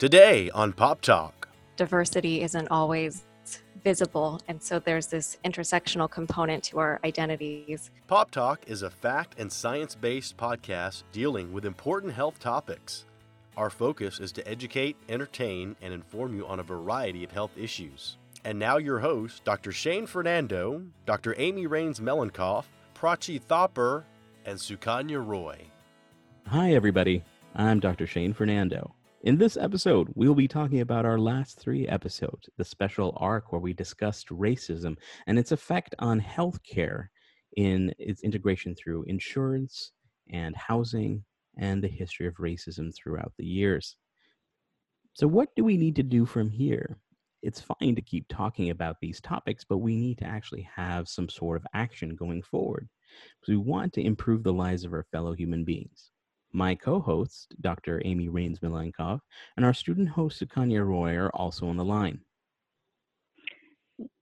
Today on Pop Talk. Diversity isn't always visible, and so there's this intersectional component to our identities. Pop Talk is a fact and science based podcast dealing with important health topics. Our focus is to educate, entertain, and inform you on a variety of health issues. And now, your hosts, Dr. Shane Fernando, Dr. Amy Rains Melankoff, Prachi Thopper, and Sukanya Roy. Hi, everybody. I'm Dr. Shane Fernando. In this episode, we will be talking about our last three episodes, the special arc where we discussed racism and its effect on healthcare in its integration through insurance and housing and the history of racism throughout the years. So, what do we need to do from here? It's fine to keep talking about these topics, but we need to actually have some sort of action going forward because we want to improve the lives of our fellow human beings. My co host, Dr. Amy Rains Milankov, and our student host, Sukanya Roy, are also on the line.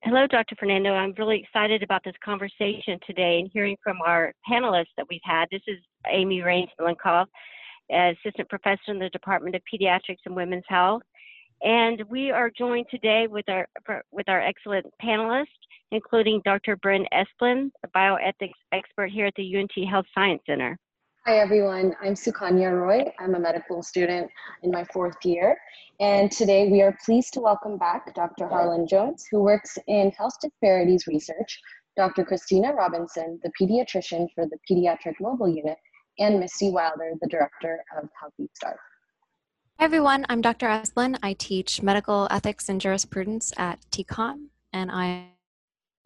Hello, Dr. Fernando. I'm really excited about this conversation today and hearing from our panelists that we've had. This is Amy Rains Milankov, Assistant Professor in the Department of Pediatrics and Women's Health. And we are joined today with our with our excellent panelists, including Dr. Bryn Esplin, a bioethics expert here at the UNT Health Science Center. Hi everyone, I'm Sukanya Roy. I'm a medical student in my fourth year. And today we are pleased to welcome back Dr. Harlan Jones, who works in health disparities research, Dr. Christina Robinson, the pediatrician for the Pediatric Mobile Unit, and Misty Wilder, the director of Healthy Start. Hi everyone, I'm Dr. Esplin. I teach medical ethics and jurisprudence at TCOM, and I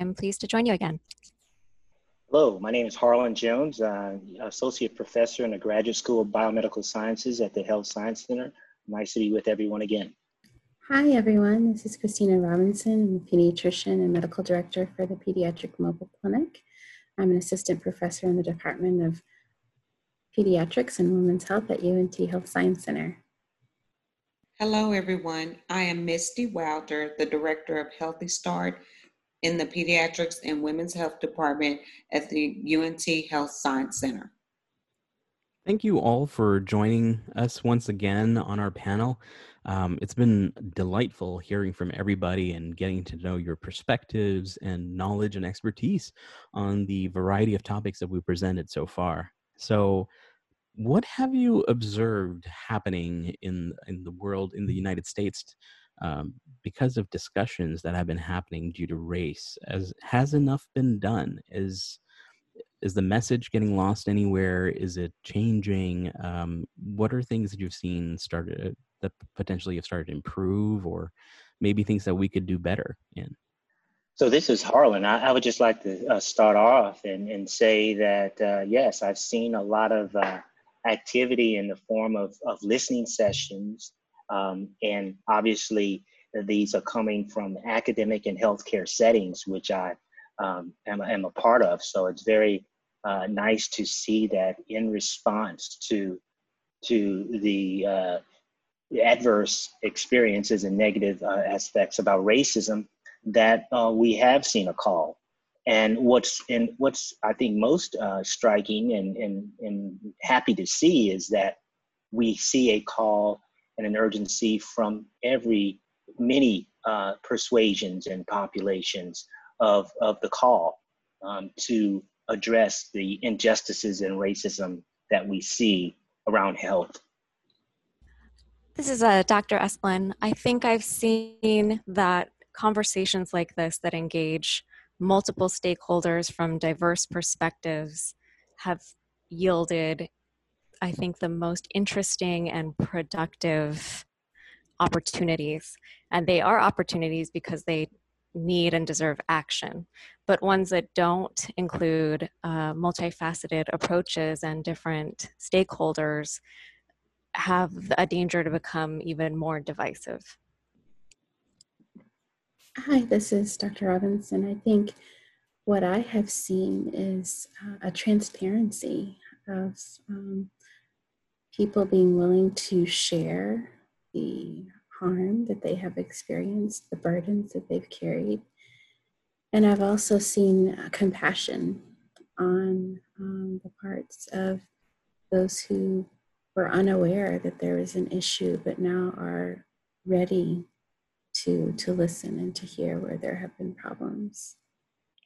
am pleased to join you again. Hello, my name is Harlan Jones, uh, Associate Professor in the Graduate School of Biomedical Sciences at the Health Science Center. Nice to be with everyone again. Hi, everyone. This is Christina Robinson. I'm a pediatrician and medical director for the Pediatric Mobile Clinic. I'm an assistant professor in the Department of Pediatrics and Women's Health at UNT Health Science Center. Hello, everyone. I am Misty Wilder, the Director of Healthy Start in the Pediatrics and Women's Health Department at the UNT Health Science Center. Thank you all for joining us once again on our panel. Um, it's been delightful hearing from everybody and getting to know your perspectives and knowledge and expertise on the variety of topics that we presented so far. So, what have you observed happening in in the world in the United States um, because of discussions that have been happening due to race as has enough been done? Is is the message getting lost anywhere? Is it changing? Um, what are things that you've seen started that potentially have started to improve or maybe things that we could do better in? So this is harlan. I, I would just like to uh, start off and, and say that uh, yes i've seen a lot of uh, activity in the form of, of listening sessions um, and obviously, these are coming from academic and healthcare settings, which I um, am, am, a part of. So it's very uh, nice to see that in response to to the, uh, adverse experiences and negative uh, aspects about racism, that uh, we have seen a call. And what's and what's I think most uh, striking and, and and happy to see is that we see a call and an urgency from every many uh, persuasions and populations of, of the call um, to address the injustices and racism that we see around health. This is uh, Dr. Esplin. I think I've seen that conversations like this that engage multiple stakeholders from diverse perspectives have yielded I think, the most interesting and productive opportunities. And they are opportunities because they need and deserve action. But ones that don't include uh, multifaceted approaches and different stakeholders have a danger to become even more divisive. Hi, this is Dr. Robinson. I think what I have seen is uh, a transparency of um, people being willing to share the harm that they have experienced, the burdens that they've carried. And I've also seen uh, compassion on um, the parts of those who were unaware that there was an issue, but now are ready to to listen and to hear where there have been problems.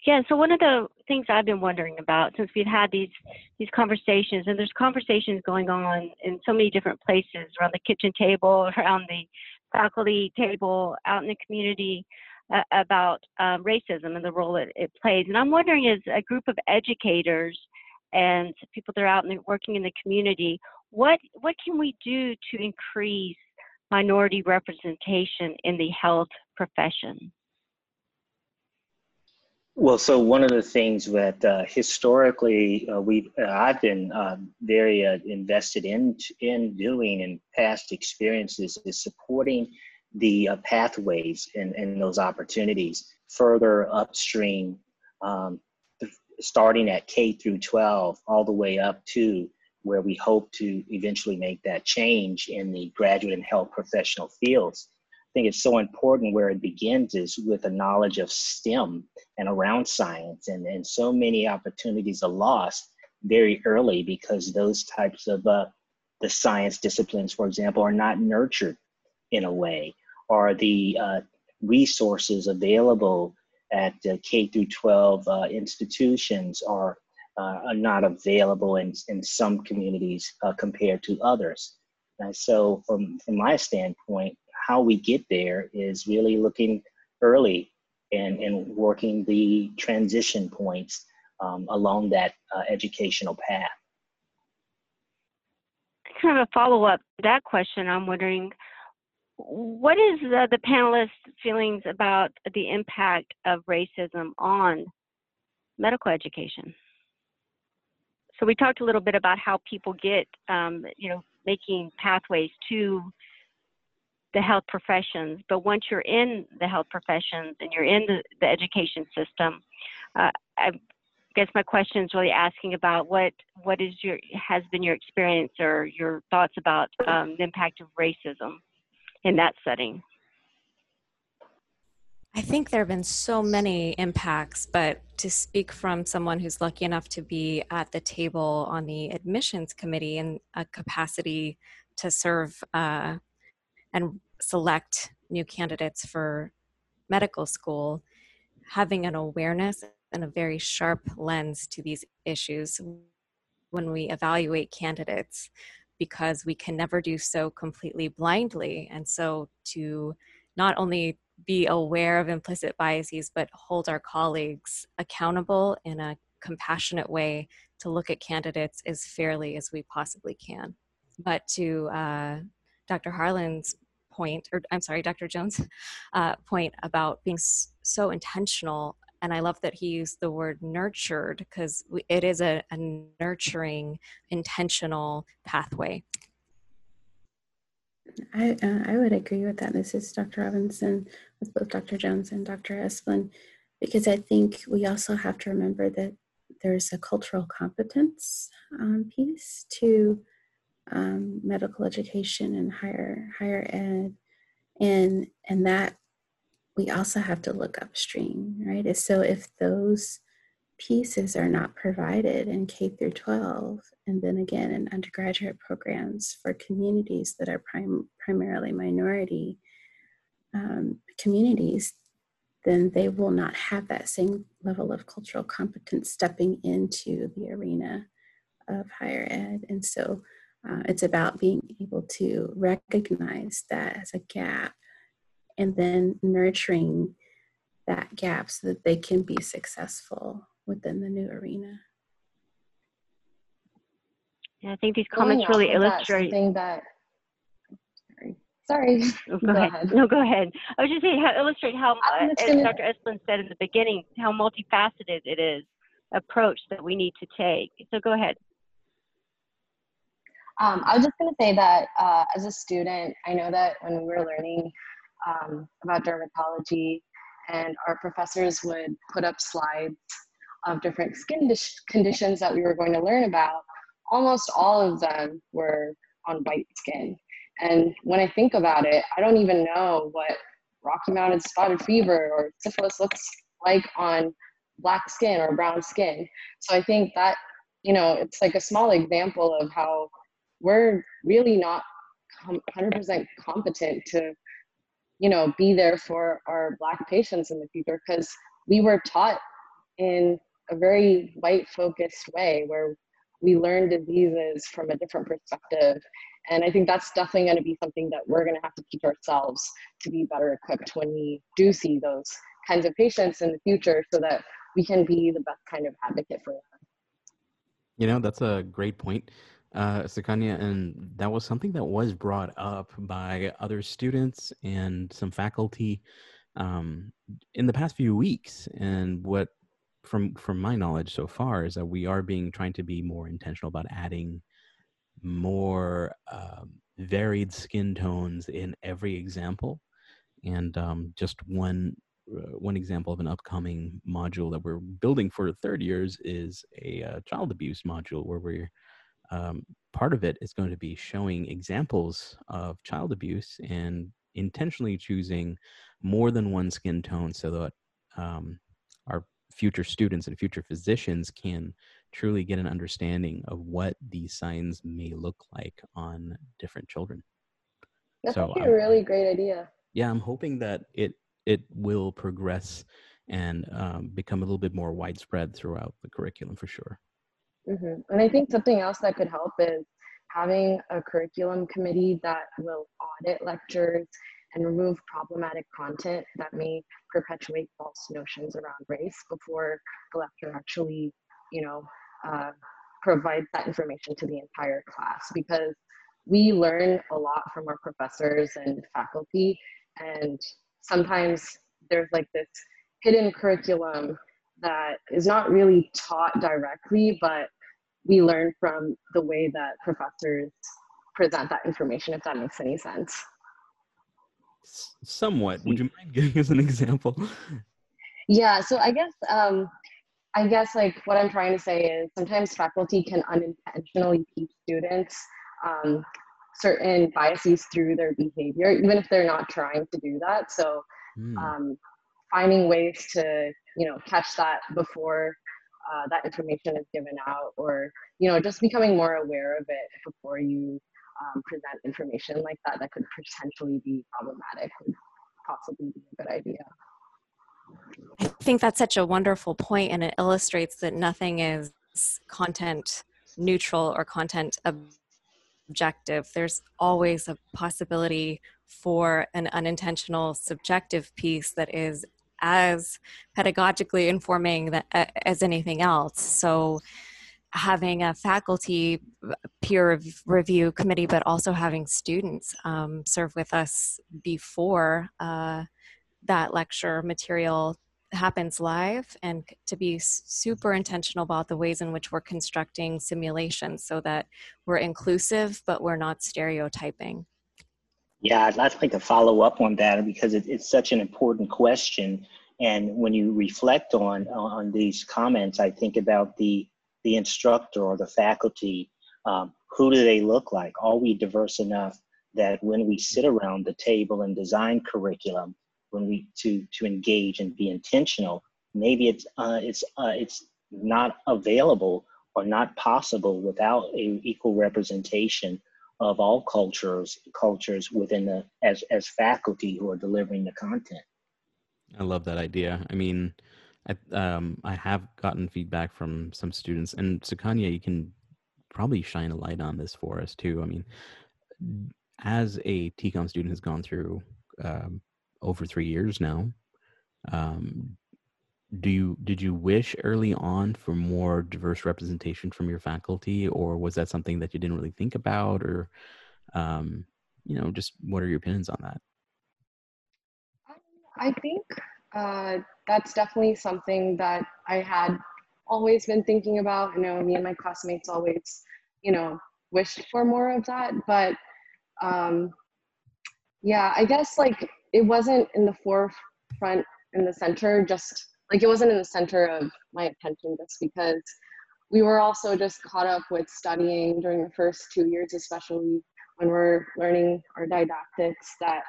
Yeah, so one of the things I've been wondering about since we've had these these conversations, and there's conversations going on in so many different places around the kitchen table, around the faculty table, out in the community uh, about um, racism and the role it, it plays. And I'm wondering, as a group of educators and people that are out and working in the community, what what can we do to increase minority representation in the health profession? Well, so one of the things that uh, historically uh, we uh, I've been uh, very uh, invested in in doing in past experiences is supporting the uh, pathways and, and those opportunities further upstream, um, starting at K through 12, all the way up to where we hope to eventually make that change in the graduate and health professional fields think it's so important where it begins is with a knowledge of STEM and around science. And, and so many opportunities are lost very early because those types of uh, the science disciplines, for example, are not nurtured in a way, or the uh, resources available at uh, K through 12 uh, institutions are, uh, are not available in, in some communities uh, compared to others. And so from, from my standpoint, how we get there is really looking early and, and working the transition points um, along that uh, educational path. Kind of a follow up to that question, I'm wondering what is the, the panelists' feelings about the impact of racism on medical education? So we talked a little bit about how people get, um, you know, making pathways to the health professions. But once you're in the health professions and you're in the, the education system, uh, I guess my question is really asking about what what is your has been your experience or your thoughts about um, the impact of racism in that setting. I think there have been so many impacts, but to speak from someone who's lucky enough to be at the table on the admissions committee in a capacity to serve uh, and select new candidates for medical school, having an awareness and a very sharp lens to these issues when we evaluate candidates because we can never do so completely blindly. And so to not only be aware of implicit biases, but hold our colleagues accountable in a compassionate way to look at candidates as fairly as we possibly can. But to uh, Dr. Harlan's point, or I'm sorry, Dr. Jones' uh, point about being so intentional. And I love that he used the word nurtured because it is a, a nurturing, intentional pathway. I, uh, I would agree with that. This is Dr. Robinson with both Dr. Jones and Dr. Esplin, because I think we also have to remember that there's a cultural competence um, piece to um, medical education and higher higher ed, and and that we also have to look upstream, right? So if those pieces are not provided in K through 12, and then again in undergraduate programs for communities that are prim- primarily minority um, communities, then they will not have that same level of cultural competence stepping into the arena of higher ed. And so uh, it's about being able to recognize that as a gap and then nurturing that gap so that they can be successful within the new arena. Yeah, I think these comments really illustrate. Something that, sorry, sorry. Oh, go, go ahead. ahead. No, go ahead. I was just saying how illustrate how, uh, as gonna... Dr. Esplin said in the beginning, how multifaceted it is approach that we need to take. So go ahead. Um, I was just going to say that uh, as a student, I know that when we were learning um, about dermatology, and our professors would put up slides of different skin conditions that we were going to learn about, almost all of them were on white skin. And when I think about it, I don't even know what Rocky Mountain spotted fever or syphilis looks like on black skin or brown skin. So I think that, you know, it's like a small example of how we're really not 100% competent to you know be there for our black patients in the future because we were taught in a very white focused way where we learn diseases from a different perspective. And i think that's definitely going to be something that we're going to have to teach ourselves to be better equipped when we do see those kinds of patients in the future so that we can be the best kind of advocate for them. You know that's a great point uh, Sukanya, and that was something that was brought up by other students and some faculty um, in the past few weeks. And what, from from my knowledge so far, is that we are being trying to be more intentional about adding more um, varied skin tones in every example. And um, just one uh, one example of an upcoming module that we're building for third years is a uh, child abuse module where we're um, part of it is going to be showing examples of child abuse and intentionally choosing more than one skin tone so that um, our future students and future physicians can truly get an understanding of what these signs may look like on different children. That's so actually a really great idea. Yeah, I'm hoping that it it will progress and um, become a little bit more widespread throughout the curriculum for sure. Mm-hmm. And I think something else that could help is having a curriculum committee that will audit lectures and remove problematic content that may perpetuate false notions around race before the lecturer actually, you know, uh, provides that information to the entire class because we learn a lot from our professors and faculty and sometimes there's like this hidden curriculum that is not really taught directly but we learn from the way that professors present that information, if that makes any sense. Somewhat. Would you mind giving us an example? Yeah, so I guess um, I guess like what I'm trying to say is sometimes faculty can unintentionally teach students um, certain biases through their behavior, even if they're not trying to do that. So mm. um, finding ways to you know catch that before uh, that information is given out or you know just becoming more aware of it before you um, present information like that that could potentially be problematic would possibly be a good idea. I think that's such a wonderful point and it illustrates that nothing is content neutral or content objective. There's always a possibility for an unintentional subjective piece that is as pedagogically informing that, as anything else. So having a faculty peer review committee, but also having students um, serve with us before uh, that lecture material happens live and to be super intentional about the ways in which we're constructing simulations so that we're inclusive but we're not stereotyping. Yeah, I'd like to follow up on that because it, it's such an important question. And when you reflect on on these comments, I think about the the instructor or the faculty. Um, who do they look like? Are we diverse enough that when we sit around the table and design curriculum, when we to to engage and be intentional, maybe it's uh, it's uh, it's not available or not possible without a equal representation of all cultures cultures within the as as faculty who are delivering the content. I love that idea. I mean i um i have gotten feedback from some students and sukanya you can probably shine a light on this for us too. I mean as a tcom student has gone through um, over three years now um, do you did you wish early on for more diverse representation from your faculty or was that something that you didn't really think about or um, you know just what are your opinions on that? I think uh, that's definitely something that i had always been thinking about. You know me and my classmates always you know wished for more of that but um, yeah i guess like it wasn't in the forefront in the center just like it wasn't in the center of my attention just because we were also just caught up with studying during the first two years, especially when we're learning our didactics, that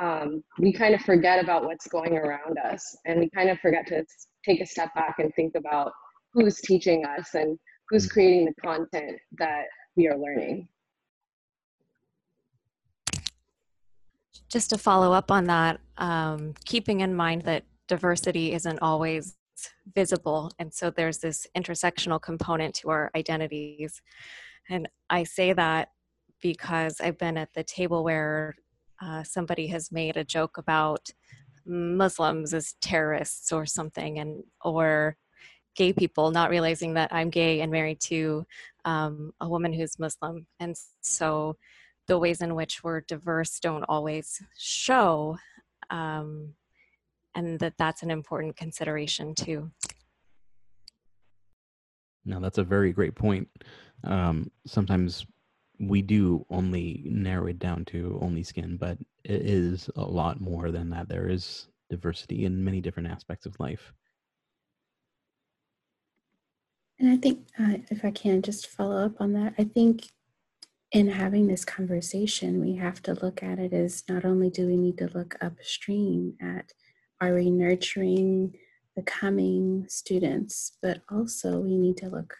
um, we kind of forget about what's going around us and we kind of forget to take a step back and think about who's teaching us and who's mm. creating the content that we are learning. Just to follow up on that, um, keeping in mind that diversity isn't always visible, and so there's this intersectional component to our identities. And I say that because I've been at the table where uh, somebody has made a joke about Muslims as terrorists or something, and or gay people not realizing that I'm gay and married to um, a woman who's Muslim, and so the ways in which we're diverse don't always show, um, and that that's an important consideration too. Now that's a very great point. Um, sometimes we do only narrow it down to only skin, but it is a lot more than that. There is diversity in many different aspects of life. And I think, uh, if I can just follow up on that, I think in having this conversation, we have to look at it as not only do we need to look upstream at are we nurturing the coming students, but also we need to look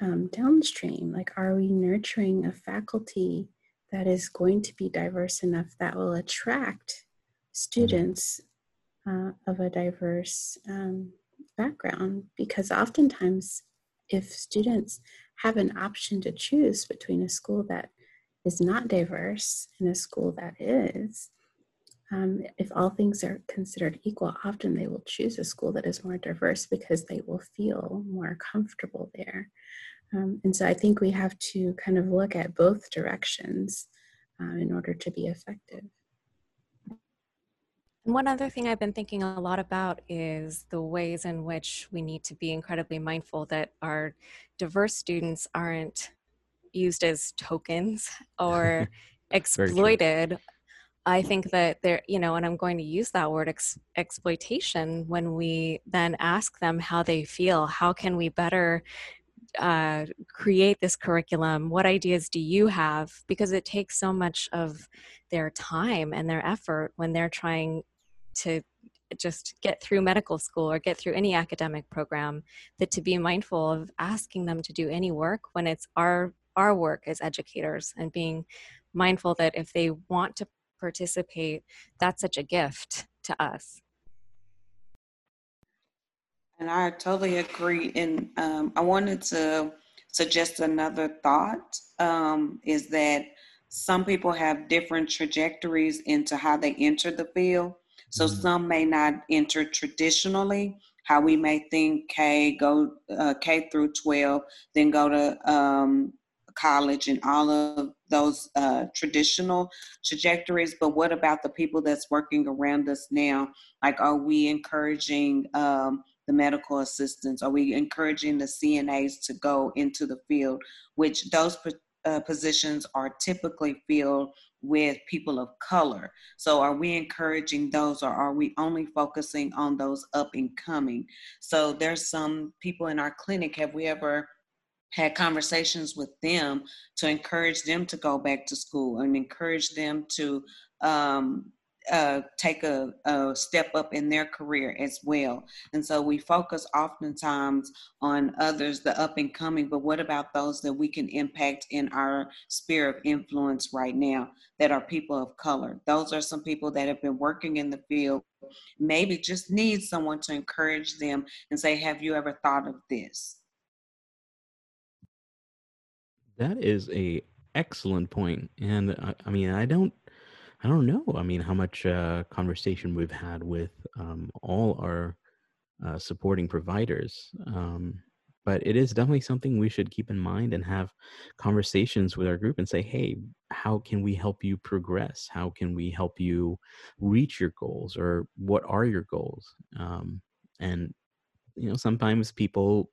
um, downstream. Like, are we nurturing a faculty that is going to be diverse enough that will attract mm-hmm. students uh, of a diverse um, background? Because oftentimes, if students have an option to choose between a school that is not diverse and a school that is, um, if all things are considered equal, often they will choose a school that is more diverse because they will feel more comfortable there. Um, and so I think we have to kind of look at both directions uh, in order to be effective. And one other thing I've been thinking a lot about is the ways in which we need to be incredibly mindful that our diverse students aren't used as tokens or exploited. I think that there, you know, and I'm going to use that word ex- exploitation when we then ask them how they feel. How can we better uh, create this curriculum? What ideas do you have? Because it takes so much of their time and their effort when they're trying to just get through medical school or get through any academic program that to be mindful of asking them to do any work when it's our our work as educators and being mindful that if they want to participate that's such a gift to us and I totally agree. And um, I wanted to suggest another thought um, is that some people have different trajectories into how they enter the field. So mm-hmm. some may not enter traditionally, how we may think K go uh, K through 12, then go to um, college and all of those uh, traditional trajectories. But what about the people that's working around us now? Like, are we encouraging um, the medical assistants? Are we encouraging the CNAs to go into the field, which those uh, positions are typically filled with people of color. So, are we encouraging those or are we only focusing on those up and coming? So, there's some people in our clinic. Have we ever had conversations with them to encourage them to go back to school and encourage them to um, uh, take a, a, step up in their career as well. And so we focus oftentimes on others, the up and coming, but what about those that we can impact in our sphere of influence right now that are people of color? Those are some people that have been working in the field, maybe just need someone to encourage them and say, Have you ever thought of this? That is a excellent. And I, I mean, I don't I don't know. I mean, how much uh, conversation we've had with um, all our uh, supporting providers. Um, but it is definitely something we should keep in mind and have conversations with our group and say, hey, how can we help you progress? How can we help you reach your goals? Or what are your goals? Um, and, you know, sometimes people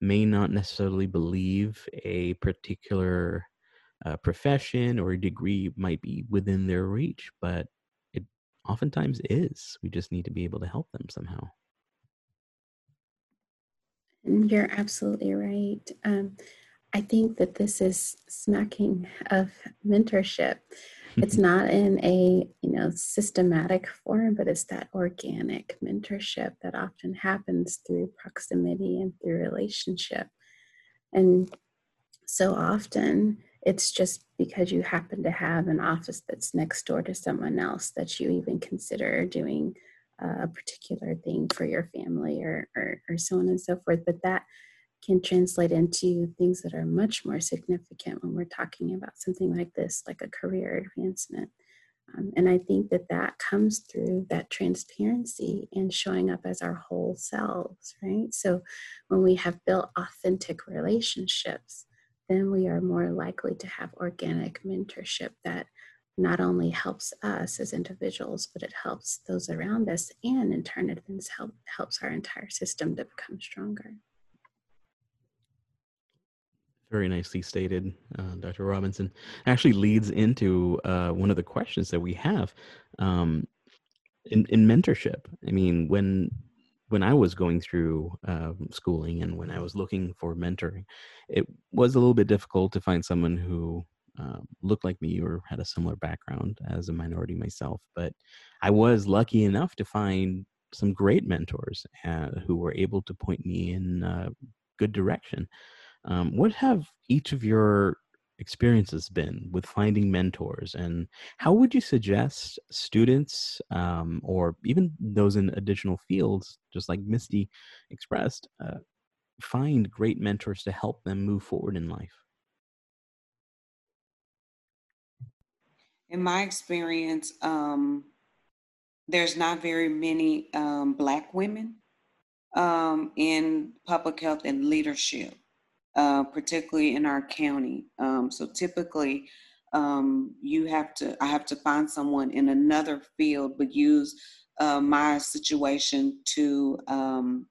may not necessarily believe a particular a profession or degree might be within their reach, but it oftentimes is. We just need to be able to help them somehow. And you're absolutely right. Um, I think that this is smacking of mentorship. It's mm-hmm. not in a you know systematic form, but it's that organic mentorship that often happens through proximity and through relationship. And so often it's just because you happen to have an office that's next door to someone else that you even consider doing uh, a particular thing for your family or, or, or so on and so forth. But that can translate into things that are much more significant when we're talking about something like this, like a career advancement. Um, and I think that that comes through that transparency and showing up as our whole selves, right? So when we have built authentic relationships, then we are more likely to have organic mentorship that not only helps us as individuals, but it helps those around us, and in turn, it help, helps our entire system to become stronger. Very nicely stated, uh, Dr. Robinson. Actually, leads into uh, one of the questions that we have um, in, in mentorship. I mean, when when I was going through uh, schooling and when I was looking for mentoring, it was a little bit difficult to find someone who um, looked like me or had a similar background as a minority myself. But I was lucky enough to find some great mentors uh, who were able to point me in a good direction. Um, what have each of your experiences been with finding mentors and how would you suggest students um, or even those in additional fields just like misty expressed uh, find great mentors to help them move forward in life? In my experience, um, there's not very many um, Black women um, in public health and leadership, uh, particularly in our county. Um, so typically, um, you have to, I have to find someone in another field, but use uh, my situation to um,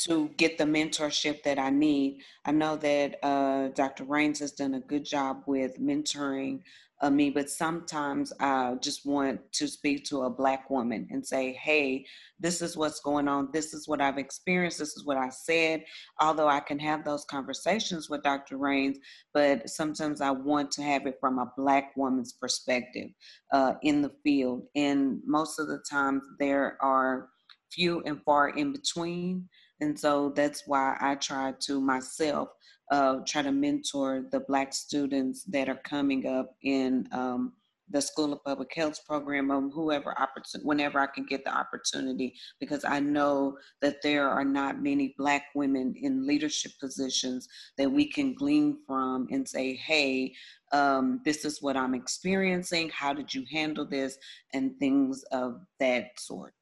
to get the mentorship that I need. I know that uh, Dr. Rains has done a good job with mentoring uh, me, but sometimes I just want to speak to a Black woman and say, hey, this is what's going on. This is what I've experienced. This is what I said. Although I can have those conversations with Dr. Rains, but sometimes I want to have it from a Black woman's perspective uh, in the field. And most of the times there are few and far in between. And so that's why I try to myself uh, try to mentor the Black students that are coming up in um, the School of Public Health program or whoever opportunity, whenever I can get the opportunity, because I know that there are not many Black women in leadership positions that we can glean from and say, hey, um, this is what I'm experiencing. How did you handle this? And things of that sort.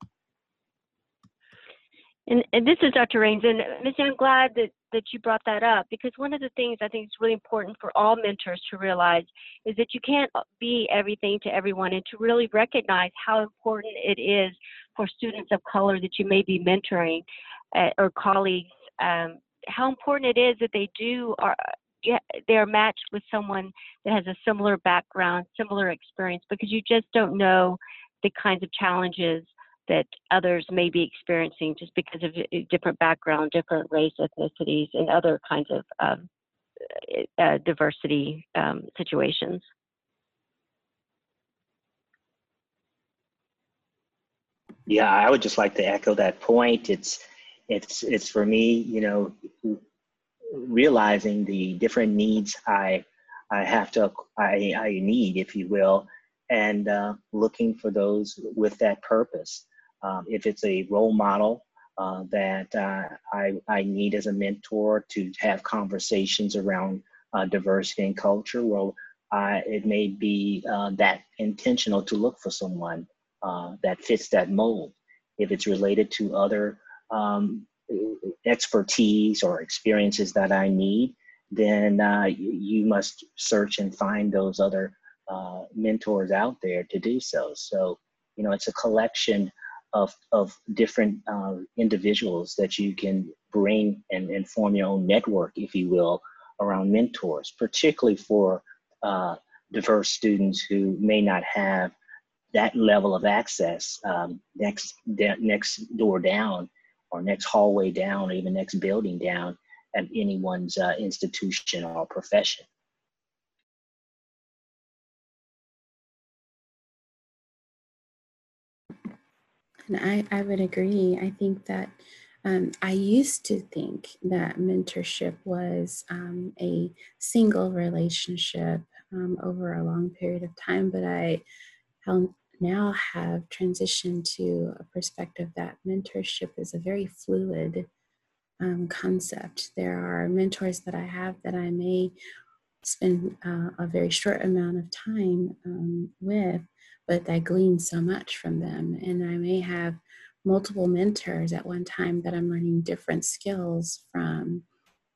And, and, this is Dr. Rains, and Ms. I'm glad that, that you brought that up because one of the things I think is really important for all mentors to realize is that you can't be everything to everyone and to really recognize how important it is for students of color that you may be mentoring uh, or colleagues, um, how important it is that they do are yeah, they are matched with someone that has a similar background, similar experience, because you just don't know the kinds of challenges that others may be experiencing just because of uh, different background, different race, ethnicities, and other kinds of uh, diversity um, situations. Yeah, I would just like to echo that point. It's it's it's for me, you know, realizing the different needs I I have to I I need, if you will, and uh, looking for those with that purpose. Um, if it's a role model uh, that uh, I, I need as a mentor to have conversations around uh, diversity and culture, well, it may be uh, that intentional to look for someone uh, that fits that mold. If it's related to other um, expertise or experiences that I need, then uh, you, you, must search and find those other mentors out there to do so. So, you know, it's a collection of, of different uh, individuals that you can bring and, and form your own network, if you will, around mentors, particularly for uh, diverse students who may not have that level of access um, next next door down or next hallway down or even next building down at anyone's uh, institution or profession. And I, I would agree. I think that Um, I used to think that mentorship was um, a single relationship um, over a long period of time, but I now have transitioned to a perspective that mentorship is a very fluid um, concept. There are mentors that I have that I may spend uh, a very short amount of time um, with, but I glean so much from them. And I may have multiple mentors at one time that I'm learning different skills from.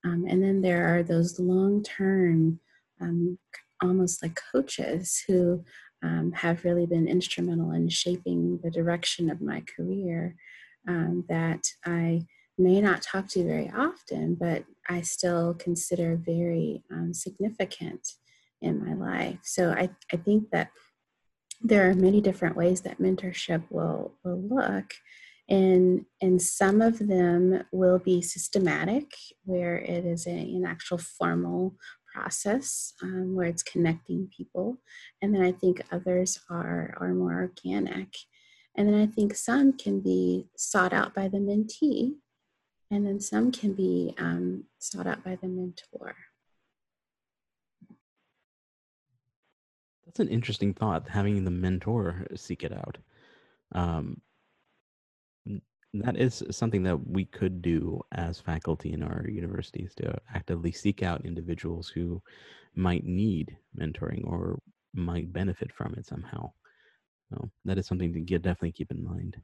Um, and then there are those long term, um, almost like coaches who um, have really been instrumental in shaping the direction of my career um, that I may not talk to very often, but I still consider very um, significant in my life. So I, I think that there are many different ways that mentorship will, will look. And, and some of them will be systematic, where it is a, an actual formal process um, where it's connecting people. And then I think others are, are more organic. And then I think some can be sought out by the mentee and then some can be um, sought out by the mentor. That's an interesting thought, having the mentor seek it out. Um, that is something that we could do as faculty in our universities to actively seek out individuals who might need mentoring or might benefit from it somehow. So that is something to get, definitely keep in mind.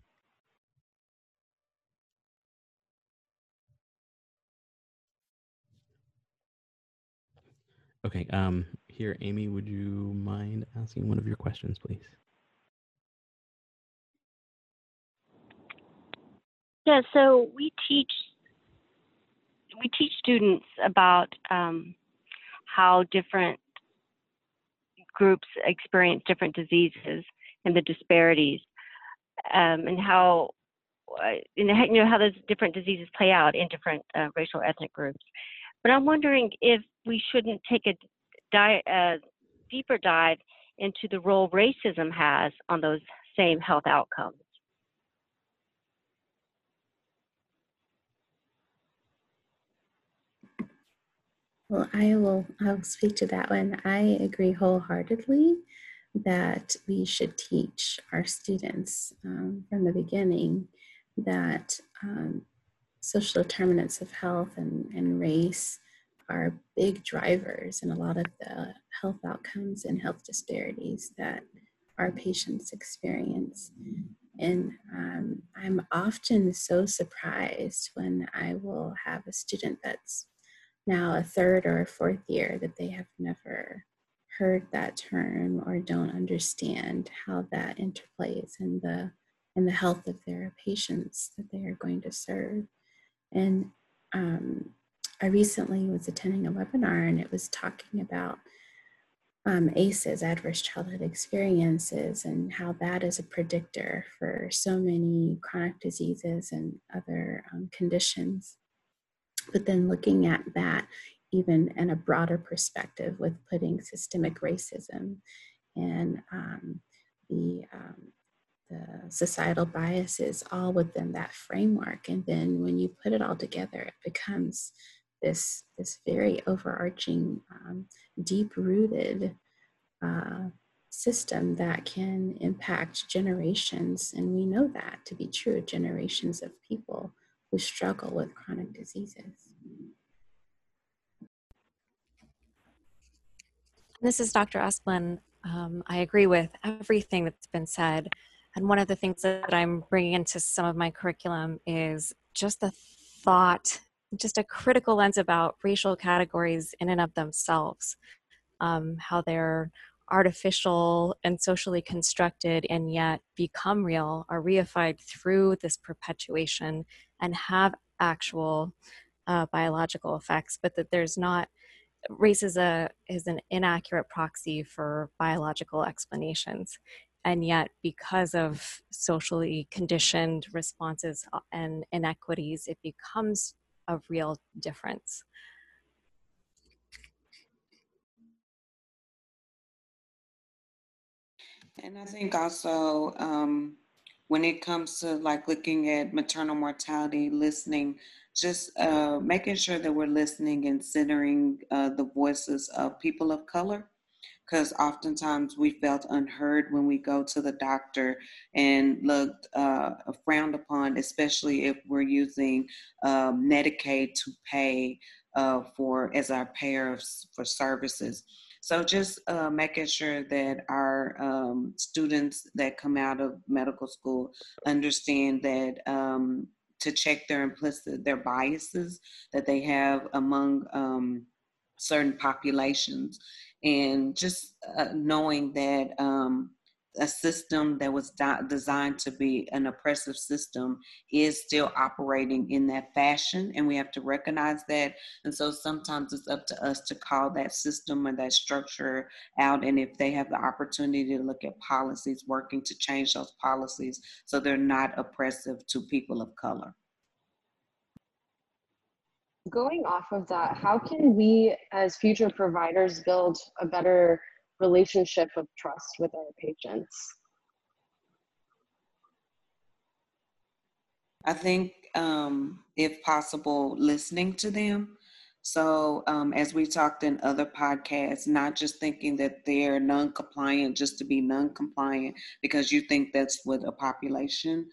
Okay. Um, here, Amy, would you mind asking one of your questions, please? Yeah. So we teach we teach students about um, how different groups experience different diseases and the disparities, um, and how uh, you know how those different diseases play out in different uh, racial ethnic groups. But I'm wondering if we shouldn't take a, di- a deeper dive into the role racism has on those same health outcomes. Well, I will I'll speak to that one. I agree wholeheartedly that we should teach our students um, from the beginning that um, social determinants of health and, and race are big drivers in a lot of the health outcomes and health disparities that our patients experience. And um, I'm often so surprised when I will have a student that's now a third or a fourth year that they have never heard that term or don't understand how that interplays in the in the health of their patients that they are going to serve. And um, I recently was attending a webinar and it was talking about um, ACEs, adverse childhood experiences, and how that is a predictor for so many chronic diseases and other um, conditions. But then looking at that even in a broader perspective with putting systemic racism and um, the um, the societal biases all within that framework. And then when you put it all together, it becomes this, this very overarching, um, deep rooted uh, system that can impact generations. And we know that to be true generations of people who struggle with chronic diseases. This is Dr. Esplin. Um, I agree with everything that's been said. And one of the things that I'm bringing into some of my curriculum is just the thought, just a critical lens about racial categories in and of themselves, um, how they're artificial and socially constructed and yet become real, are reified through this perpetuation and have actual uh, biological effects, but that there's not race is a is an inaccurate proxy for biological explanations. And yet because of socially conditioned responses uh, and inequities it becomes a real difference. And i think also um, when it comes to like looking at maternal mortality, listening, just uh, making sure that we're listening and centering uh, the voices of people of color because oftentimes we felt unheard when we go to the doctor and looked uh, frowned upon, especially if we're using um, Medicaid to pay uh, for as our payer of, for services. So just uh, making sure that our um, students that come out of medical school understand that um, to check their implicit their biases that they have among um, certain populations and just uh, knowing that um, a system that was di- designed to be an oppressive system is still operating in that fashion and we have to recognize that. And so sometimes it's up to us to call that system or that structure out and if they have the opportunity to look at policies working to change those policies so they're not oppressive to people of color going off of that, how can we as future providers build a better relationship of trust with our patients? I think, um, if possible, listening to them. So, um, as we talked in other podcasts, not just thinking that they're non compliant just to be non compliant because you think that's what a population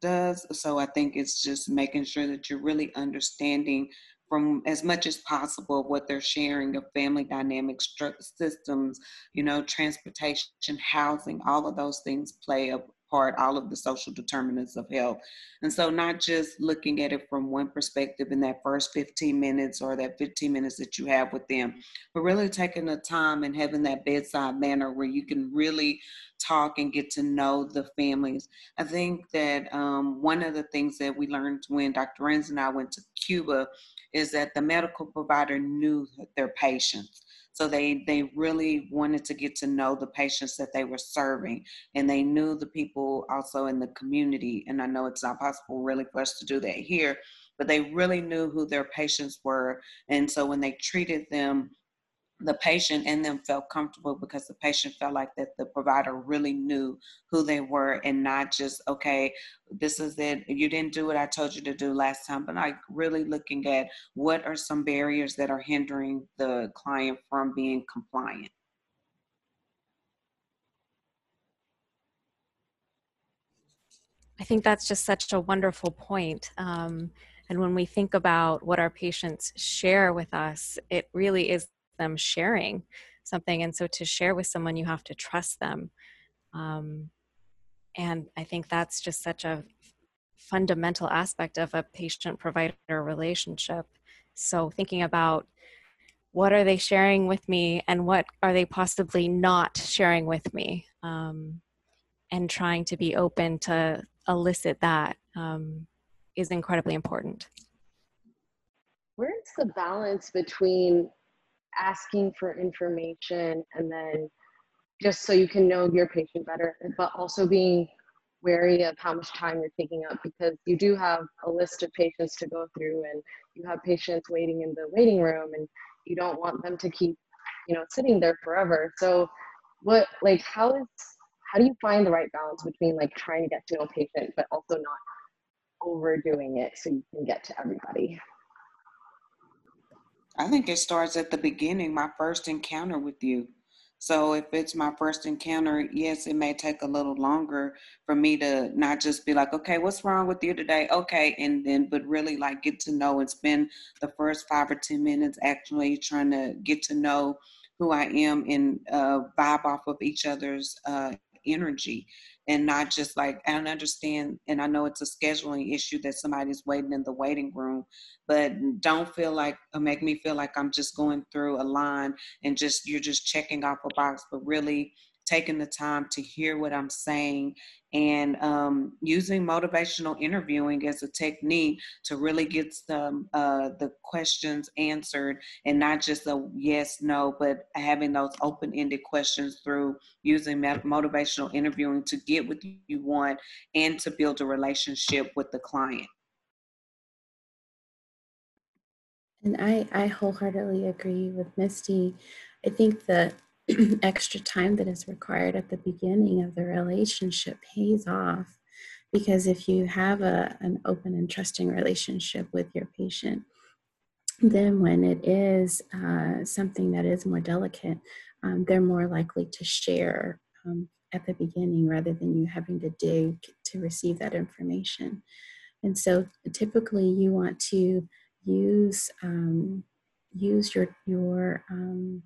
does. So, I think it's just making sure that you're really understanding from as much as possible what they're sharing of family dynamics, systems, you know, transportation, housing, all of those things play a part, all of the social determinants of health. And so, not just looking at it from one perspective in that first 15 minutes or that 15 minutes that you have with them, but really taking the time and having that bedside manner where you can really talk and get to know the families. I think that um, one of the things that we learned when Dr. Renz and I went to Cuba is that the medical provider knew their patients. So they they really wanted to get to know the patients that they were serving, and they knew the people also in the community. And I know it's not possible really for us to do that here, but they really knew who their patients were. And so when they treated them the patient and them felt comfortable because the patient felt like that the provider really knew who they were and not just okay this is it. You didn't do what i told you to do last time but like really looking at what are some barriers that are hindering the client from being compliant. I think that's just such a wonderful point um, and when we think about what our patients share with us it really is them sharing something and so to share with someone you have to trust them. Um, and i think that's just such a fundamental aspect of a patient provider relationship. So thinking about what are they sharing with me and what are they possibly not sharing with me um, and trying to be open to elicit that um, is incredibly important. Where's the balance between asking for information and then just so you can know your patient better, but also being wary of how much time you're taking up because you do have a list of patients to go through and you have patients waiting in the waiting room and you don't want them to keep you know sitting there forever. So what like how is how do you find the right balance between like trying to get to know a patient but also not overdoing it so you can get to everybody I think it starts at the beginning, my first encounter with you. So if it's my first encounter, yes, it may take a little longer for me to not just be like, okay, what's wrong with you today? Okay, and then but really like get to know and spend the first five or ten minutes actually trying to get to know who I am and uh, vibe off of each other's uh, energy and not just like I don't understand and I know it's a scheduling issue that somebody's waiting in the waiting room, but don't feel like make me feel like I'm just going through a line and just you're just checking off a box, but really taking the time to hear what I'm saying and um, using motivational interviewing as a technique to really get some uh, the questions answered and not just a yes no but having those open-ended questions through using motivational interviewing to get what you want and to build a relationship with the client. And i i wholeheartedly agree with misty. I think that extra time that is required at the beginning of the relationship pays off because if you have a, an open and trusting relationship with your patient, then when it is uh, something that is more delicate, um, they're more likely to share um, at the beginning rather than you having to dig to receive that information. And so typically you want to use um, use your your um,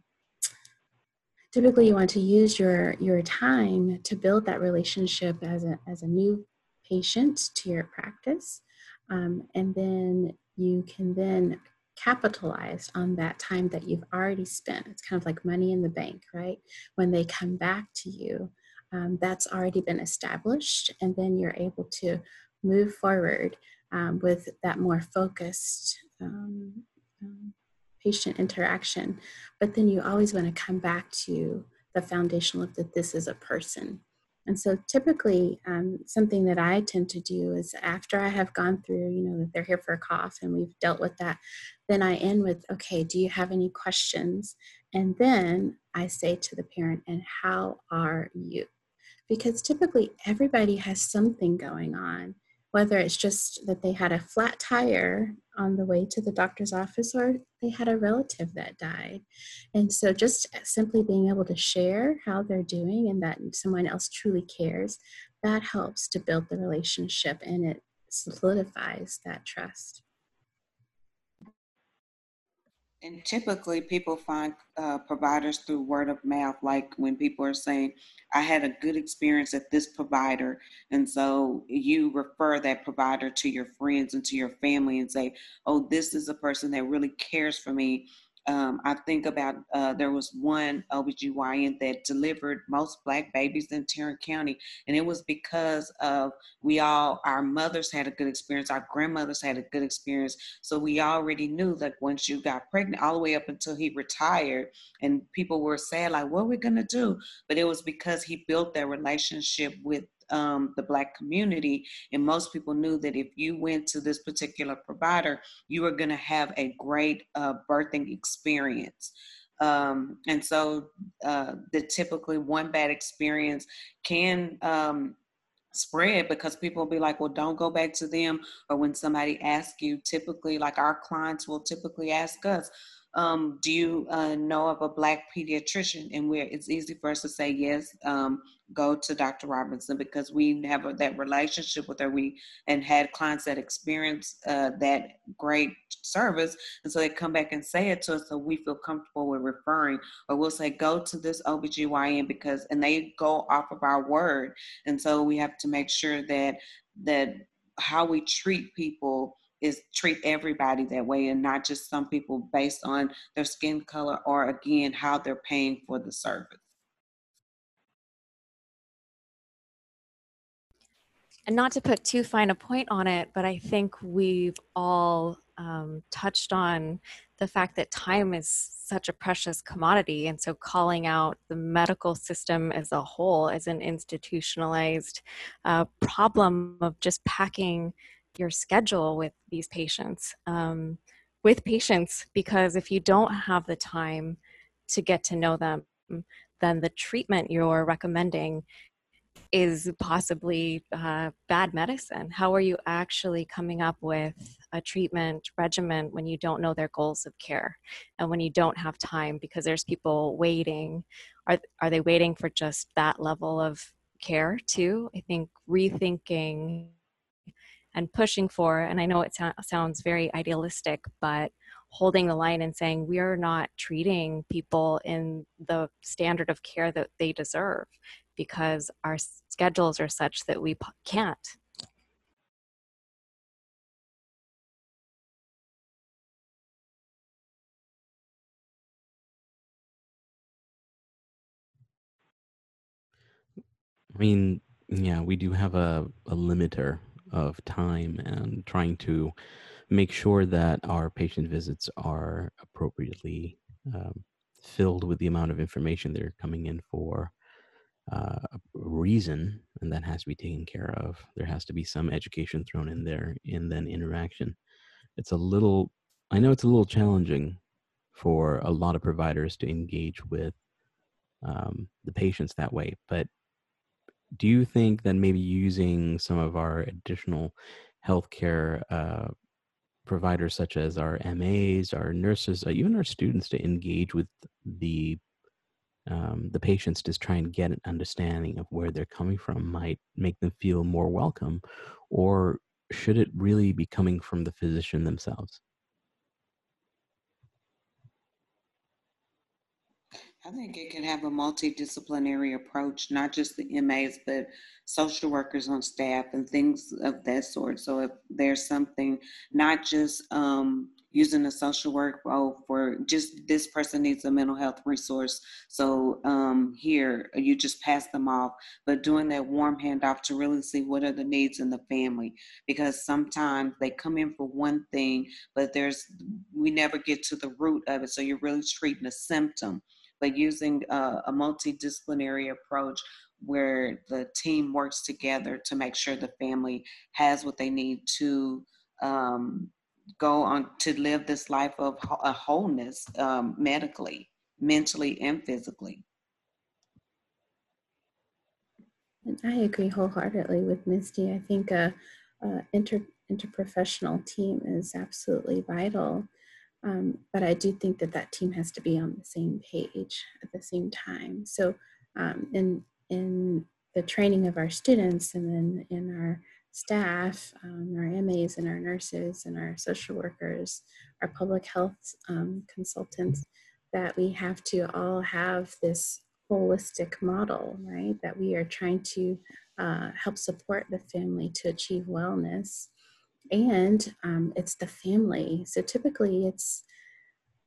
typically you want to use your your time to build that relationship as a as a new patient to your practice. Um, and then you can then capitalize on that time that you've already spent. It's kind of like money in the bank right? When they come back to you um, that's already been established and then you're able to move forward um, with that more focused um, um patient interaction. But then you always want to come back to the foundational of that this is a person. And so typically, um, something that I tend to do is after I have gone through, you know, that they're here for a cough and we've dealt with that, then I end with, okay, do you have any questions? And then I say to the parent, and how are you? Because typically everybody has something going on whether it's just that they had a flat tire on the way to the doctor's office or they had a relative that died. And so just simply being able to share how they're doing and that someone else truly cares, that helps to build the relationship and it solidifies that trust. And typically, people find uh, providers through word of mouth, like when people are saying, I had a good experience at this provider. And so you refer that provider to your friends and to your family and say, Oh, this is a person that really cares for me um, I think about uh, there was one OBGYN that delivered most black babies in Tarrant County. And it was because of we all, our mothers had a good experience, our grandmothers had a good experience. So we already knew that once you got pregnant, all the way up until he retired, and people were sad, like, what are we going to do? But it was because he built that relationship with um, the Black community. And most people knew that if you went to this particular provider, you were going to have a great uh, birthing experience. Um, and so uh, the typically one bad experience can um, spread because people will be like, well, don't go back to them. Or when somebody asks you, typically, like our clients will typically ask us, um, do you uh, know of a black pediatrician and where it's easy for us to say yes um, go to dr robinson because we have that relationship with her. We and had clients that experience uh, that great service and so they come back and say it to us so we feel comfortable with referring. Or we'll say go to this obgyn because and they go off of our word. And so we have to make sure that that how we treat people is treat everybody that way and not just some people based on their skin color or again how they're paying for the service. And not to put too fine a point on it, but I think we've all um, touched on the fact that time is such a precious commodity. And so calling out the medical system as a whole as an institutionalized uh, problem of just packing your schedule with these patients um, with patients because if you don't have the time to get to know them then the treatment you're recommending is possibly uh, bad medicine. How are you actually coming up with a treatment regimen when you don't know their goals of care and when you don't have time because there's people waiting? Are, are they waiting for just that level of care too? I think rethinking and pushing for and i know it so- sounds very idealistic but holding the line and saying we are not treating people in the standard of care that they deserve because our schedules are such that we can't. I mean, yeah, we do have a, a limiter of time and trying to make sure that our patient visits are appropriately um, filled with the amount of information they're coming in for uh, a reason, and that has to be taken care of. There has to be some education thrown in there and then interaction. It's a little, I know it's a little challenging for a lot of providers to engage with um, the patients that way, but do you think that maybe using some of our additional healthcare uh, providers, such as our MAs, our nurses, uh, even our students, to engage with the um, the patients to try and get an understanding of where they're coming from might make them feel more welcome, or should it really be coming from the physician themselves? I think it can have a multidisciplinary approach, not just the MAs, but social workers on staff and things of that sort. So if there's something, not just um, using a social work role for just this person needs a mental health resource. So um, here you just pass them off, but doing that warm handoff to really see what are the needs in the family, because sometimes they come in for one thing, but there's we never get to the root of it. So you're really treating a symptom but using a, a multidisciplinary approach where the team works together to make sure the family has what they need to um, go on to live this life of a wholeness um, medically, mentally, and physically. And I agree wholeheartedly with Misty. I think a, a inter, interprofessional team is absolutely vital um, but I do think that that team has to be on the same page at the same time. So um, in in the training of our students and then in our staff, um, our MAs and our nurses and our social workers, our public health um, consultants, that we have to all have this holistic model, right? That we are trying to uh, help support the family to achieve wellness and um, it's the family. So typically, it's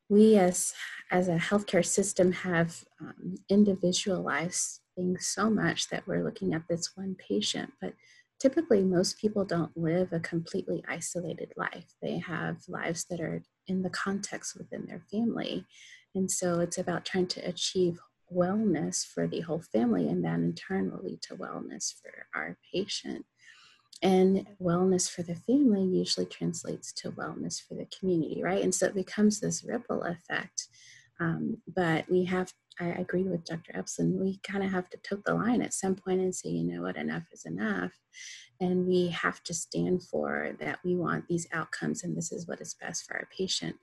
we as as a healthcare system have um, individualized things so much that we're looking at this one patient, but typically most people don't live a completely isolated life. They have lives that are in the context within their family, and so it's about trying to achieve wellness for the whole family, and that in turn will lead to wellness for our patient. And wellness for the family usually translates to wellness for the community, right? And so it becomes this ripple effect. Um, but we have, I agree with Dr. Epstein, we kind of have to tote the line at some point and say, you know what, enough is enough. And we have to stand for that we want these outcomes and this is what is best for our patient.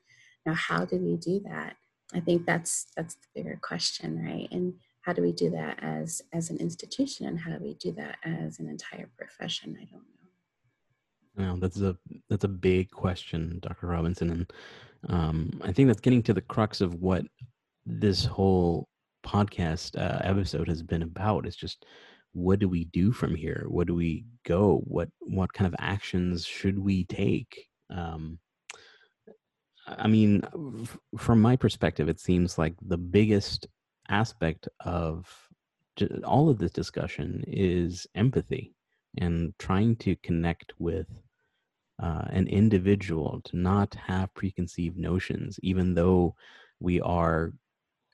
Now, how do we do that? I think that's that's the bigger question, right? And how do we do that as as an institution? And how do we do that as an entire profession? I don't know. Well that's a that's a big question dr robinson. And um, i think that's getting to the crux of what this whole podcast uh, episode has been about. Is just what do we do from here? What do we go? What what kind of actions should we take? Um, i mean from my perspective it seems like the biggest aspect of all of this discussion is empathy and trying to connect with uh, an individual to not have preconceived notions, even though we are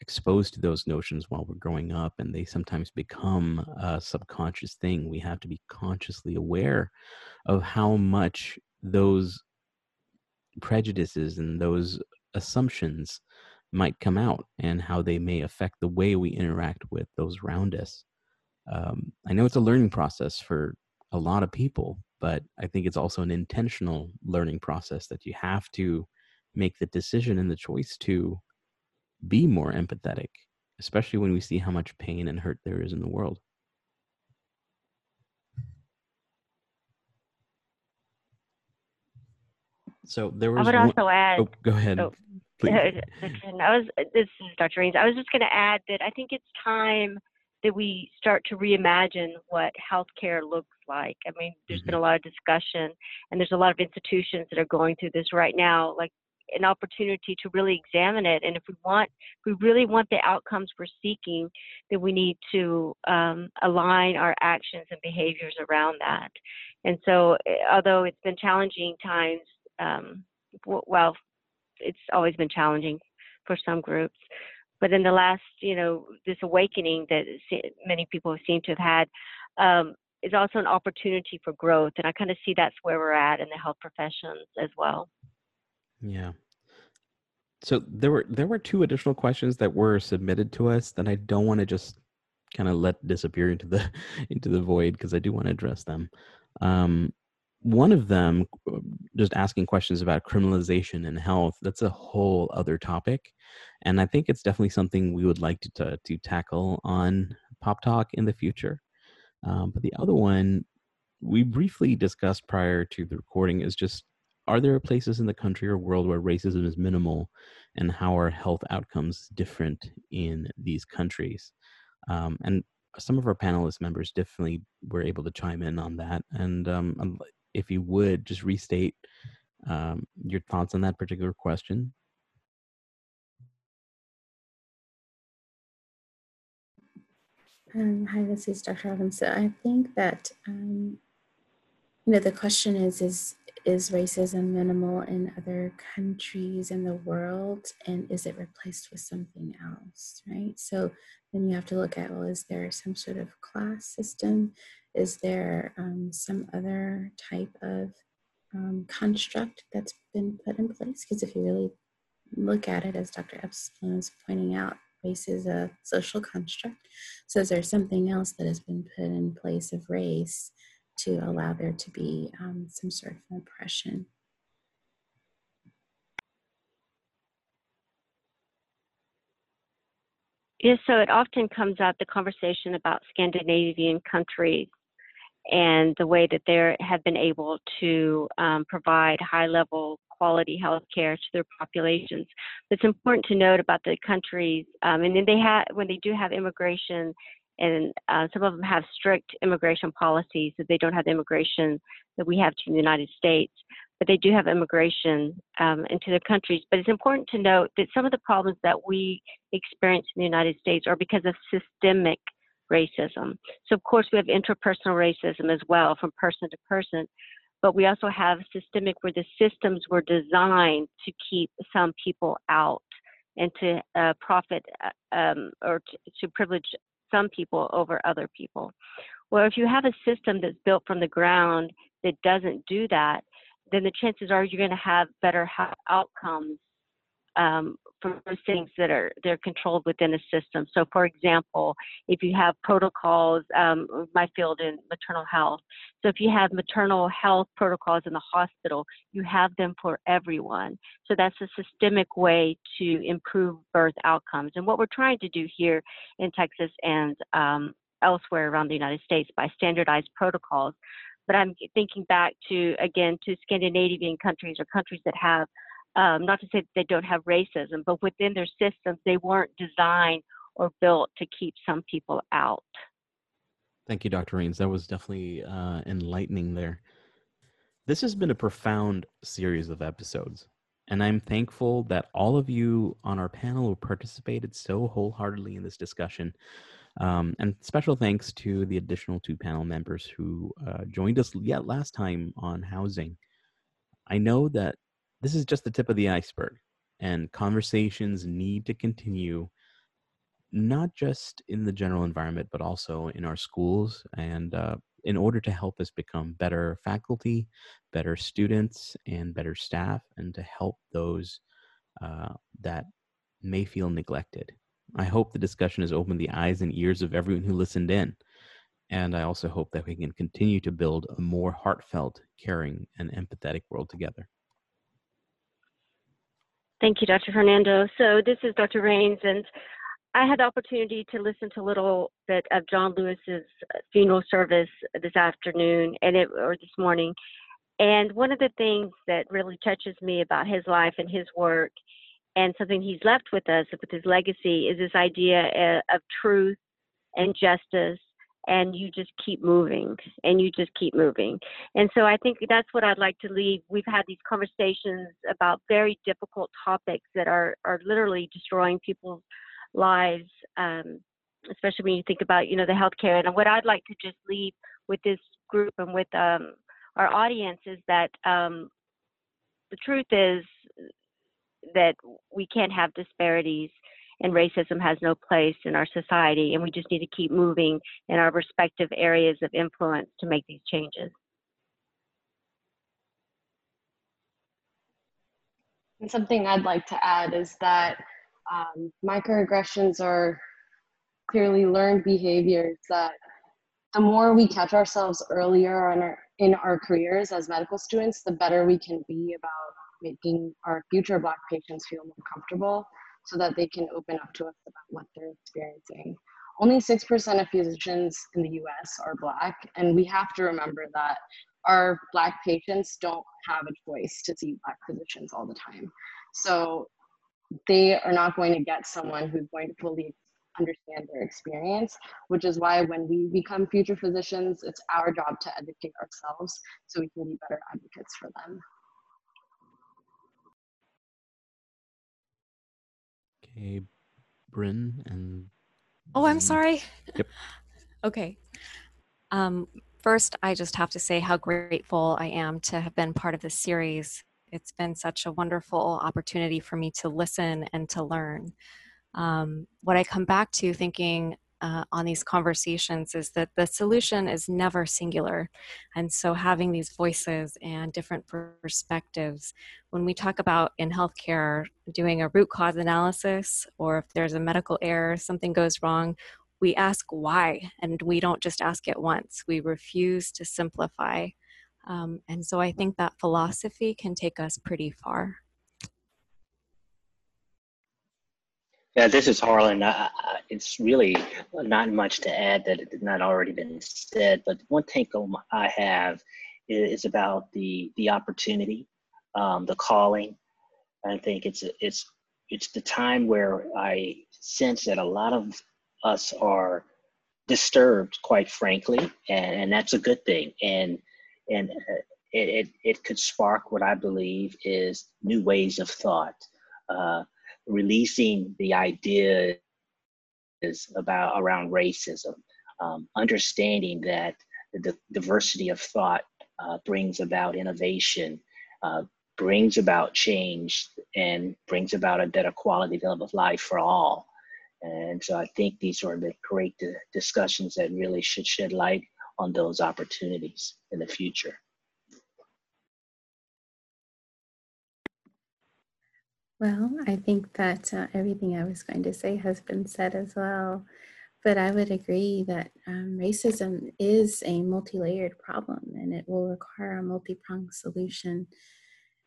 exposed to those notions while we're growing up and they sometimes become a subconscious thing. We have to be consciously aware of how much those prejudices and those assumptions might come out and how they may affect the way we interact with those around us. Um, I know it's a learning process for a lot of people, but I think it's also an intentional learning process that you have to make the decision and the choice to be more empathetic, especially when we see how much pain and hurt there is in the world. So there was. I would also one, add. Oh, go ahead. Oh, I was. This is Dr. Rains. I was just going to add that I think it's time that we start to reimagine what healthcare looks like. I mean, there's been a mm-hmm. lot of discussion, and there's a lot of institutions that are going through this right now, like an opportunity to really examine it. And if we want, if we really want the outcomes we're seeking, then we need to um, align our actions and behaviors around that. And so, eh, although it's been challenging times, um, well, it's always been challenging for some groups. But in the last, you know, this awakening that many people seem to have had um, is also an opportunity for growth. And I kind of see that's where we're at in the health professions as well. Yeah. So there were there were two additional questions that were submitted to us that I don't want to just kind of let disappear into the into the void because I do want to address them. Um, one of them, uh, just asking questions about criminalization and health, that's a whole other topic, and I think it's definitely something we would like to to, to tackle on Pop Talk in the future. Um, but the other one we briefly discussed prior to the recording is just are there places in the country or world where racism is minimal and how are health outcomes different in these countries um, and some of our panelist members definitely were able to chime in on that and um, if you would just restate um, your thoughts on that particular question Um, hi, this is Dr. Robinson. I think that um, you know the question is is is racism minimal in other countries in the world? And is it replaced with something else right? So then you have to look at well is there some sort of class system? Is there um, some other type of um, construct that's been put in place? Because if you really look at it as dr epstein was pointing out race is a social construct. So is there something else that has been put in place of race to allow there to be um, some sort of oppression. Yes, so it often comes up the conversation about Scandinavian countries and the way that they have been able to um, provide high level quality health care to their populations. But it's important to note about the countries, um, and then they have when they do have immigration and uh, some of them have strict immigration policies that they don't have immigration that we have to the United States, but they do have immigration um, into their countries. But it's important to note that some of the problems that we experience in the United States are because of systemic racism. So, of course, we have interpersonal racism as well from person to person, but we also have systemic where the systems were designed to keep some people out and to uh, profit uh, um, or to, to privilege some people over other people. Well, if you have a system that's built from the ground that doesn't do that, then the chances are you're going to have better outcomes um, for those things that are they're controlled within a system. So, for example, if you have protocols, um, my field in maternal health. So, if you have maternal health protocols in the hospital, you have them for everyone. So, that's a systemic way to improve birth outcomes. And what we're trying to do here in Texas and um, elsewhere around the United States by standardized protocols. But I'm thinking back to again to Scandinavian countries or countries that have um, not to say that they don't have racism, but within their systems, they weren't designed or built to keep some people out. Thank you, Dr. Rains. That was definitely uh, enlightening there. This has been a profound series of episodes, and I'm thankful that all of you on our panel who participated so wholeheartedly in this discussion. Um, and special thanks to the additional two panel members who uh, joined us yet last time on housing. I know that this is just the tip of the iceberg, and conversations need to continue not just in the general environment, but also in our schools, and uh, in order to help us become better faculty, better students, and better staff, and to help those uh, that may feel neglected. I hope the discussion has opened the eyes and ears of everyone who listened in. And I also hope that we can continue to build a more heartfelt, caring, and empathetic world together. Thank you, Dr. Fernando. So this is Dr. Rains, and I had the opportunity to listen to a little bit of John Lewis's funeral service this afternoon and it or this morning. And one of the things that really touches me about his life and his work and something he's left with us with his legacy is this idea uh, of truth and justice and you just keep moving and you just keep moving. And so I think that's what I'd like to leave. We've had these conversations about very difficult topics that are, are literally destroying people's lives, um, especially when you think about, you know, the healthcare. And what I'd like to just leave with this group and with um, our audience is that um, the truth is that we can't have disparities and racism has no place in our society, and we just need to keep moving in our respective areas of influence to make these changes. And something I'd like to add is that um, microaggressions are clearly learned behaviors that the more we catch ourselves earlier in our, in our careers as medical students, the better we can be about making our future Black patients feel more comfortable so that they can open up to us about what they're experiencing. Only 6% of physicians in the US are Black, and we have to remember that our Black patients don't have a choice to see Black physicians all the time. So they are not going to get someone who's going to fully understand their experience, which is why when we become future physicians, it's our job to educate ourselves so we can be better advocates for them. Okay, Bryn and. Oh, I'm sorry. Yep. okay. Um, first, I just have to say how grateful I am to have been part of this series. It's been such a wonderful opportunity for me to listen and to learn. Um, what I come back to thinking uh, on these conversations is that the solution is never singular. And so, having these voices and different perspectives, when we talk about in healthcare doing a root cause analysis, or if there's a medical error, something goes wrong, we ask why, and we don't just ask it once. We refuse to simplify. Um, and so, I think that philosophy can take us pretty far. Yeah, this is Harlan. It's really not much to add that has not already been said, but one take I have is about the the opportunity, um, the calling. I think it's it's it's the time where I sense that a lot of us are disturbed, quite frankly, and, and that's a good thing. And and uh, it, it, it could spark what I believe is new ways of thought. Uh, releasing the ideas about around racism, um, understanding that the diversity of thought uh, brings about innovation, uh, brings about change, and brings about a better quality of life for all. And so I think these are the great discussions that really should shed light on those opportunities in the future. Well, I think that uh, everything I was going to say has been said as well. But I would agree that um, racism is a multi layered problem and it will require a multi pronged solution.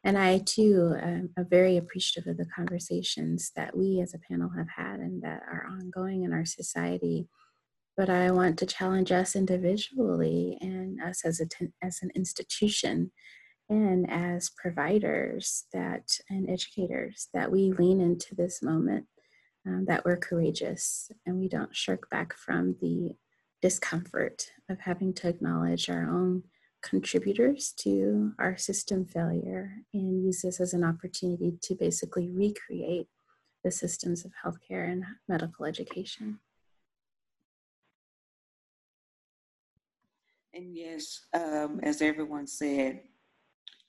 And I too am very appreciative of the conversations that we as a panel have had and that are ongoing in our society. But I want to challenge us individually and us as, a, as an institution and as providers that and educators that we lean into this moment um, that we're courageous and we don't shirk back from the discomfort of having to acknowledge our own contributors to our system failure and use this as an opportunity to basically recreate the systems of healthcare and medical education. And yes, um, as everyone said,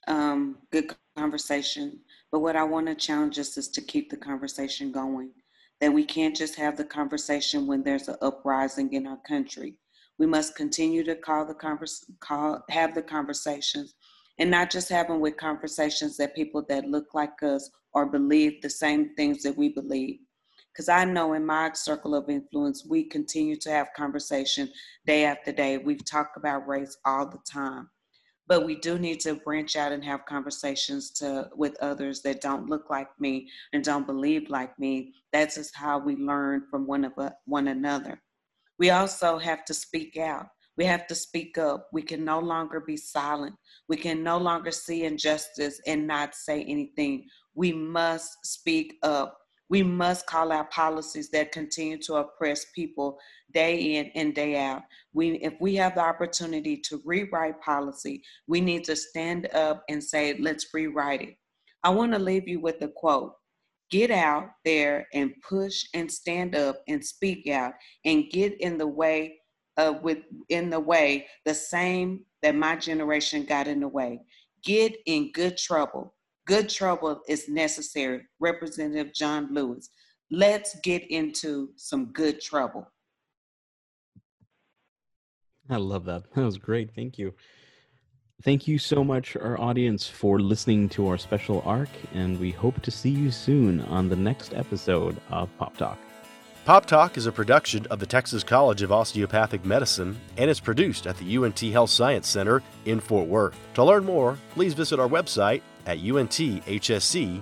um, good conversation. But what I want to challenge us is to keep the conversation going. That we can't just have the conversation when there's an uprising in our country. We must continue to call the converse, call, have the conversations, and not just have them with conversations that people that look like us or believe the same things that we believe. Because I know in my circle of influence, we continue to have conversation day after day. We've talked about race all the time but we do need to branch out and have conversations to with others that don't look like me and don't believe like me. That's just how we learn from one of one another. We also have to speak out. We have to speak up. We can no longer be silent. We can no longer see injustice and not say anything. We must speak up we must call out policies that continue to oppress people day in and day out. We, if we have the opportunity to rewrite policy, we need to stand up and say, let's rewrite it. I want to leave you with a quote. Get out there and push and stand up and speak out and get in the way uh, with in the way the same that my generation got in the way. Get in good trouble Good trouble is necessary. Representative John Lewis. Let's get into some good trouble. I love that. That was great. Thank you. Thank you so much, our audience, for listening to our special arc, and we hope to see you soon on the next episode of Pop Talk. Pop Talk is a production of the Texas College of Osteopathic Medicine and is produced at the UNT Health Science Center in Fort Worth. To learn more, please visit our website at unthsc.edu.